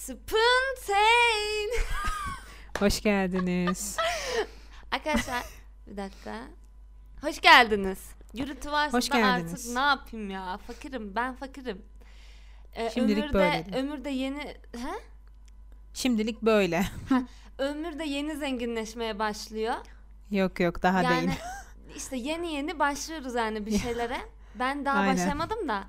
Spoontain. Hoş geldiniz. Arkadaşlar bir dakika. Hoş geldiniz. Gürültü varsa Hoş da geldiniz. artık ne yapayım ya? Fakirim ben fakirim. Ee, Şimdilik ömür böyle de, diyeyim. ömür de yeni he? Şimdilik böyle. Ömür de yeni zenginleşmeye başlıyor. Yok yok daha yani değil. işte yeni yeni başlıyoruz yani bir şeylere. Ben daha Aynen. başlamadım da.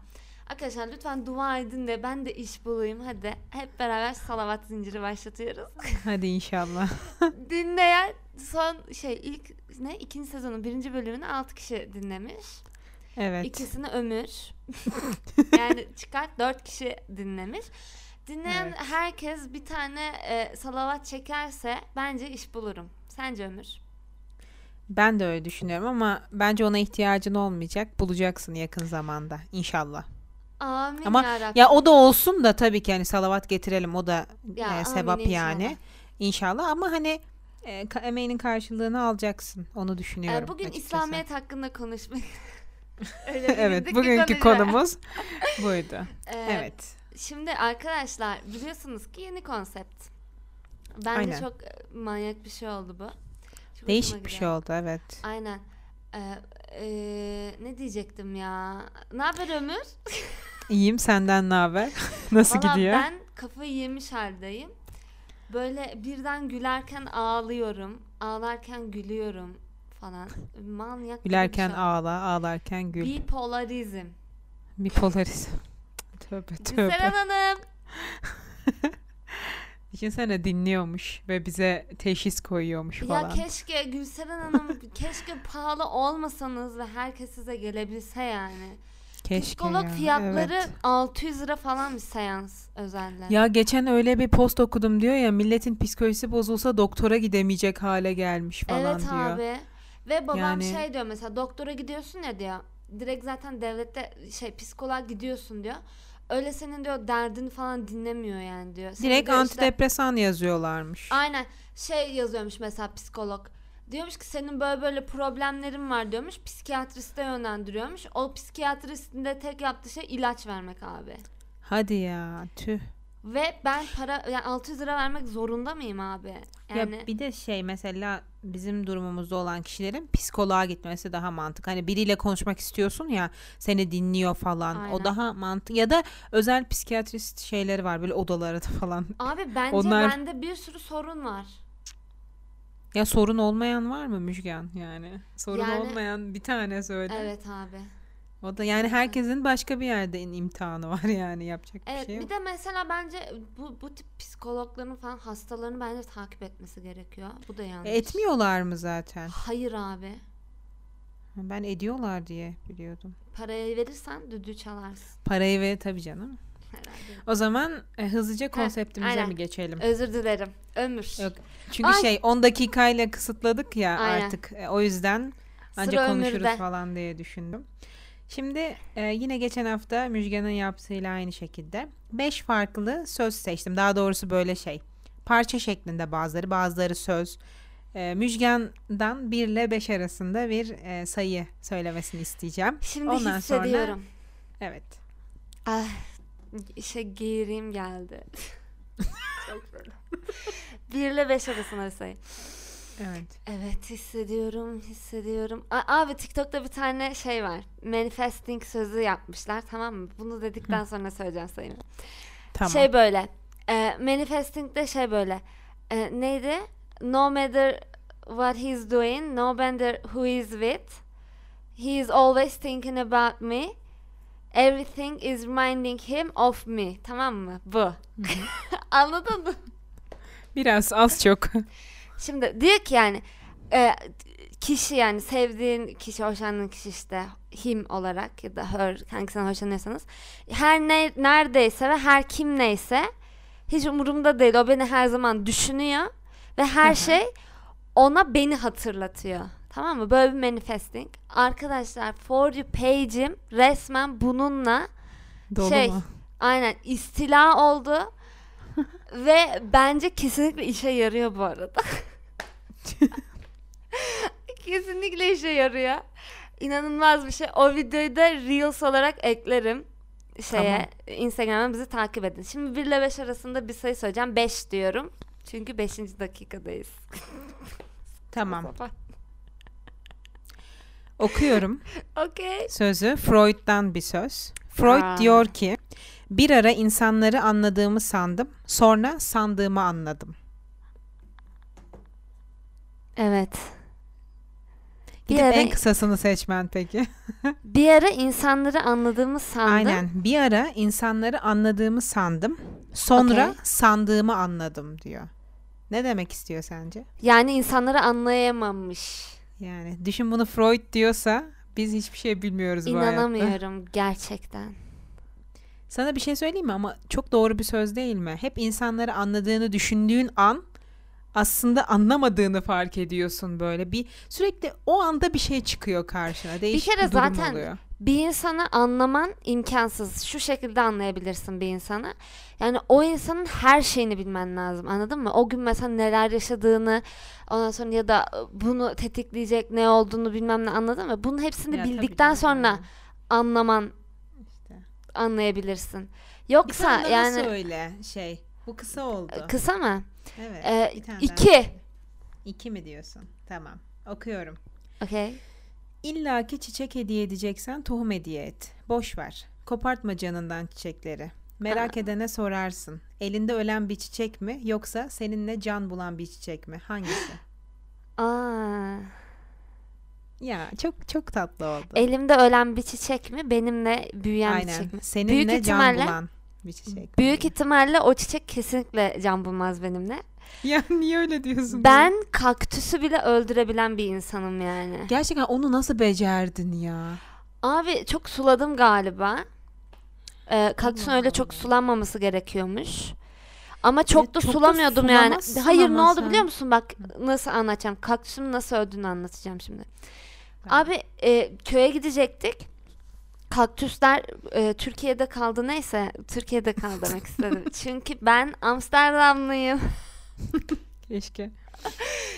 Arkadaşlar lütfen dua edin de ben de iş bulayım. Hadi hep beraber salavat zinciri başlatıyoruz. Hadi inşallah. Dinleyen son şey ilk ne ikinci sezonun birinci bölümünü 6 kişi dinlemiş. Evet. İkisini Ömür. yani çıkar 4 kişi dinlemiş. Dinleyen Evet. herkes bir tane e, salavat çekerse bence iş bulurum. Sence Ömür? Ben de öyle düşünüyorum ama bence ona ihtiyacın olmayacak. Bulacaksın yakın zamanda inşallah. Amin Ama yarabbim. Ya o da olsun da tabii ki hani salavat getirelim o da Ya, e, amin sevap inşallah. yani. İnşallah ama hani e, ka- emeğinin karşılığını alacaksın. Onu düşünüyorum. bugün açıkçası. İslamiyet hakkında konuşmak. Evet bugünkü konumuz buydu. Ee, Evet. Şimdi arkadaşlar biliyorsunuz ki yeni konsept. Bence Aynen. çok e, manyak bir şey oldu bu. Çok Değişik bir şey oldu evet. Aynen. Ee, e, ne diyecektim ya? Ne haber Ömür? İyiyim senden ne haber? Nasıl Valla gidiyor? ben kafayı yemiş haldeyim. Böyle birden gülerken ağlıyorum. Ağlarken gülüyorum falan. Manyak Gülerken şey. ağla, ağlarken gül. Bipolarizm. Bipolarizm. Tövbe tövbe. Gülseren Hanım. Düşünsene dinliyormuş ve bize teşhis koyuyormuş Ya falan. keşke Gülseren Hanım keşke pahalı olmasanız ve herkes size gelebilse yani. Keşke Psikolog ya, fiyatları evet. 600 lira falan bir seans özeller. Ya geçen öyle bir post okudum diyor ya milletin psikolojisi bozulsa doktora gidemeyecek hale gelmiş falan evet diyor. abi. Ve babam Yani- şey diyor mesela doktora gidiyorsun ya diyor. Direkt zaten devlette şey psikoloğa gidiyorsun diyor. Öyle senin diyor derdini falan dinlemiyor yani diyor. Senin Direkt diyor işte- antidepresan yazıyorlarmış. Aynen şey yazıyormuş mesela psikolog. Diyormuş ki senin böyle böyle problemlerin var diyormuş. Psikiyatriste yönlendiriyormuş. O psikiyatristin de tek yaptığı şey ilaç vermek abi. Hadi ya tüh. Ve ben para yani 600 lira vermek zorunda mıyım abi? Yani Ya bir de şey mesela bizim durumumuzda olan kişilerin psikoloğa gitmesi daha mantık. Hani biriyle konuşmak istiyorsun ya seni dinliyor falan. Aynen. O daha mantık. Ya da özel psikiyatrist şeyleri var böyle odaları da falan. abi bence Onlar- bende bir sürü sorun var. Ya sorun olmayan var mı Müjgan yani? Sorun Yani- olmayan bir tane söyle. Evet abi. O da yani herkesin başka bir yerde in- imtihanı var yani yapacak bir Evet şey yok. bir de mesela bence bu bu tip psikologların falan hastalarını bence takip etmesi gerekiyor. Bu da yanlış. E, etmiyorlar mı zaten? Hayır abi. Ben ediyorlar diye biliyordum. Parayı verirsen düdüğü çalarsın. Parayı ve tabii canım. Herhalde. O zaman e, hızlıca konseptimize aynen. mi geçelim? Özür dilerim. Ömür. Yok. Çünkü Ay. şey 10 dakikayla kısıtladık ya Aynen. artık. E, o yüzden Sıra ancak konuşuruz Ömür'de. falan diye düşündüm. Şimdi e, yine geçen hafta Müjgan'ın yaptığıyla aynı şekilde 5 farklı söz seçtim. Daha doğrusu böyle şey. Parça şeklinde bazıları, bazıları söz. E, Müjgan'dan 1 ile 5 arasında bir e, sayı söylemesini isteyeceğim. Şimdi Ondan sonra- hissediyorum. Evet. Ah, işe geğireyim geldi. Çok böyle. 1 ile 5 arasında sayı. Evet. Evet hissediyorum hissediyorum. A- abi TikTok'ta bir tane şey var. Manifesting sözü yapmışlar tamam mı? Bunu dedikten sonra söyleyeceğim sayımı. Tamam. Şey böyle. E, manifesting'de şey böyle. E, neydi? No matter what he's doing, no matter who he's with, he is always thinking about me. Everything is reminding him of me. Tamam mı? Bu. Anladın mı? Biraz az çok. Şimdi diyor ki yani e, kişi yani sevdiğin kişi, hoşlandığın kişi işte him olarak ya da her hangisinden hoşlanıyorsanız her ne neredeyse ve her kim neyse hiç umurumda değil. O beni her zaman düşünüyor ve her şey ona beni hatırlatıyor. Tamam mı? Böyle bir manifesting. Arkadaşlar For You page'im resmen bununla Dolu Şey, mu? aynen istila oldu. ve bence kesinlikle işe yarıyor bu arada. kesinlikle işe yarıyor. İnanılmaz bir şey. O videoyu da Reels olarak eklerim. şeye Instagram'a bizi takip edin. Şimdi 1 ile 5 arasında bir sayı söyleyeceğim. 5 diyorum. Çünkü 5. dakikadayız. Tamam. Okuyorum Okey. sözü. Freud'dan bir söz. Freud Aa. diyor ki bir ara insanları anladığımı sandım. Sonra sandığımı anladım. Evet. Bir Gidip ara, en kısasını seçmen peki. bir ara insanları anladığımı sandım. Aynen. Bir ara insanları anladığımı sandım. Sonra Okey. sandığımı anladım diyor. Ne demek istiyor sence? Yani insanları anlayamamış. Yani düşün bunu Freud diyorsa biz hiçbir şey bilmiyoruz bu hayatta. İnanamıyorum gerçekten. Sana bir şey söyleyeyim mi ama çok doğru bir söz değil mi? Hep insanları anladığını düşündüğün an aslında anlamadığını fark ediyorsun böyle. Bir sürekli o anda bir şey çıkıyor karşına. Değişik bir, kere durum zaten oluyor. Bir insanı anlaman imkansız. Şu şekilde anlayabilirsin bir insanı. Yani o insanın her şeyini bilmen lazım. Anladın mı? O gün mesela neler yaşadığını, ondan sonra ya da bunu tetikleyecek ne olduğunu bilmem ne anladın mı? Bunun hepsini Ya bildikten sonra yani. anlaman, İşte. anlayabilirsin. Bir Yoksa tane daha yani söyle şey. Bu kısa oldu. kısa mı? evet. Ee, bir iki. İki mi diyorsun? Tamam. Okuyorum. Okey. İlla ki çiçek hediye edeceksen tohum hediye et. Boş ver. Kopartma canından çiçekleri. Merak edene sorarsın. Elinde ölen bir çiçek mi yoksa seninle can bulan bir çiçek mi? Hangisi? Aa, ya çok çok tatlı oldu. elimde ölen bir çiçek mi? Benimle büyüyen bir Aynen. çiçek mi? Seninle Büyük can ihtimalle- bulan bir çiçek. Büyük ihtimalle o çiçek kesinlikle can bulmaz benimle. Ya niye öyle diyorsun? Ben kaktüsü bile öldürebilen bir insanım yani. Gerçekten onu nasıl becerdin ya? Abi çok suladım galiba. Ee, kaktüsün öyle çok sulanmaması gerekiyormuş. Ama çok Ya da çok da sulamıyordum yani. sulamazsın Hayır ne oldu sen. biliyor musun? Bak nasıl anlatacağım. Kaktüsün nasıl öldüğünü anlatacağım şimdi. Tamam. Abi e, köye gidecektik. Kaktüsler e, Türkiye'de kaldı neyse Türkiye'de kaldı demek istedim. Çünkü ben Amsterdamlıyım. Keşke.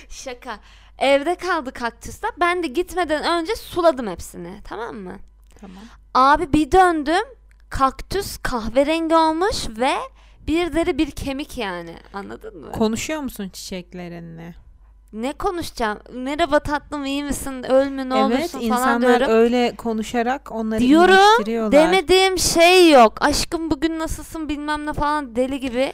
Şaka. Evde kaldı kaktüsler. Ben de gitmeden önce suladım hepsini. Tamam mı? Tamam. Abi bir döndüm. Kaktüs kahverengi olmuş ve bir deri bir kemik yani. Anladın mı? Konuşuyor musun çiçeklerinle? ne konuşacağım? Merhaba tatlım iyi misin? Ölme ne evet, olursun falan insanlar diyorum. öyle konuşarak onları Diyorum, iyileştiriyorlar. Demediğim şey yok. Aşkım bugün nasılsın bilmem ne falan deli gibi.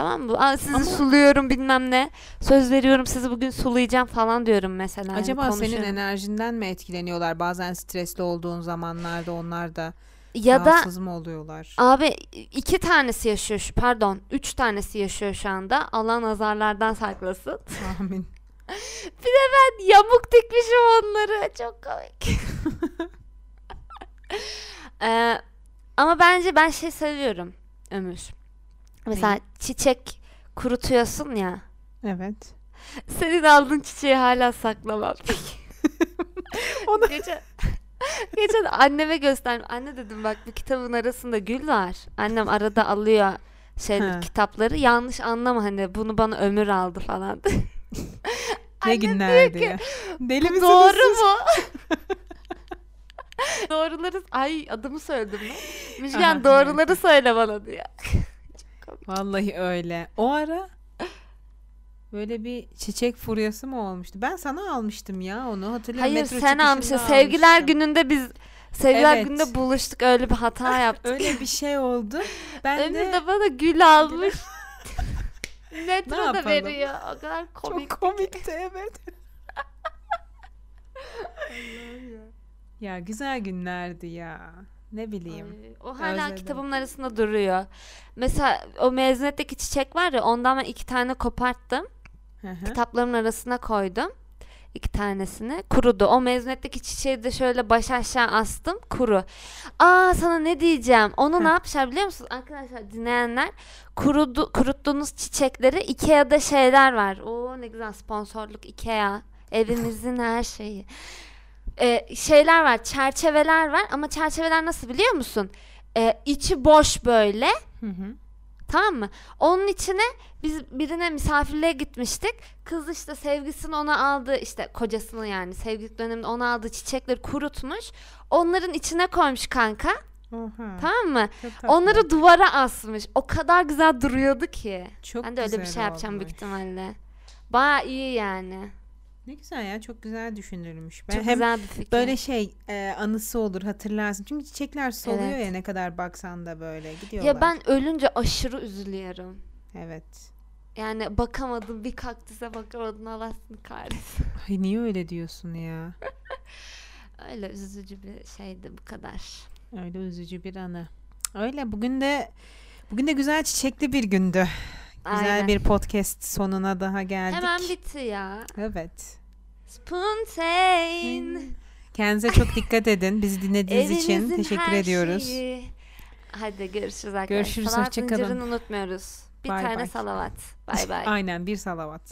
Tamam mı? Aa, sizi Ama- suluyorum bilmem ne. Söz veriyorum sizi bugün sulayacağım falan diyorum mesela. Yani Acaba senin konuşuyorum. enerjinden mi etkileniyorlar? Bazen stresli olduğun zamanlarda onlar da ya da rahatsız mı oluyorlar? Abi iki tanesi yaşıyor şu pardon üç tanesi yaşıyor şu anda Allah nazarlardan saklasın. Amin. Ben yamuk dikmişim onları çok komik. Ee, ama bence ben şey seviyorum Ömür. Mesela çiçek kurutuyorsun ya. Evet. Senin aldığın çiçeği hala saklamam. Onu- Geçen, geçen anneme gösterdim. Anne dedim bak bu kitabın arasında gül var. Annem arada alıyor şey kitapları. Yanlış anlama hani bunu bana ömür aldı falan. Ne günlerdi diyor ki, Deli misiniz doğru siz? mu? doğruları ay adımı söyledim mi? Müjgan doğruları söyle bana diyor. Vallahi öyle. O ara böyle bir çiçek furyası mı olmuştu? Ben sana almıştım ya onu hatırlıyorum. Hayır Metro sen almışsın. Sevgiler almıştım. gününde biz Sevgiler Evet. gününde buluştuk öyle bir hata yaptık. Öyle bir şey oldu. Ben Ömür de de bana gül almış. Metroda yapalım? veriyor. O kadar komik. çok komikti evet. ya güzel günlerdi ya. Ne bileyim. Ay, o hala Özledim. kitabımın arasında duruyor. Mesela o mezuniyetteki çiçek var ya ondan ben iki tane koparttım. Hı hı. Kitaplarımın arasına koydum. iki tanesini. Kurudu. O mezuniyetteki çiçeği de şöyle baş aşağı astım. Kuru. Aa sana ne diyeceğim. Onu ne Heh. yapmışlar biliyor musunuz? Arkadaşlar dinleyenler kurudu, kuruttuğunuz çiçekleri Ikea'da şeyler var. Oo ne güzel sponsorluk Ikea. Evimizin her şeyi. Ee, şeyler var. Çerçeveler var. Ama çerçeveler nasıl biliyor musun? Ee, içi boş böyle. Hı hı. Tamam mı? Onun içine biz birine misafirliğe gitmiştik. Kız işte sevgisini ona aldı işte kocasını yani sevgililik döneminde ona aldığı çiçekleri kurutmuş. Onların içine koymuş kanka. Oha. Tamam mı? Onları duvara asmış. O kadar güzel duruyordu ki. çok ben de öyle bir şey yapacağım büyük olmuş. ihtimalle. Baya iyi yani. Ne güzel ya çok güzel düşünülmüş. Ben Çok hem güzel bir fikir. böyle şey e, anısı olur hatırlarsın. Çünkü çiçekler soluyor Evet. ya ne kadar baksan da böyle gidiyorlar. ya ben ölünce aşırı üzülüyorum. Evet. Yani bakamadım bir kaktüse bakamadım Allah seni kahretsin. Ay niye öyle diyorsun ya? Öyle üzücü bir şeydi bu kadar. Öyle üzücü bir anı. Öyle bugün de bugün de güzel çiçekli bir gündü. Güzel Aynen. bir podcast sonuna daha geldik. Hemen bitti ya. Evet. Spoontaine. Kendinize çok dikkat edin. Bizi dinlediğiniz için teşekkür ediyoruz. şeyi. Hadi görüşürüz arkadaşlar. Görüşürüz, Salavat hoşça kalın. zincirini unutmuyoruz. Bir Bay tane bay. salavat. Bay bay. Aynen bir salavat.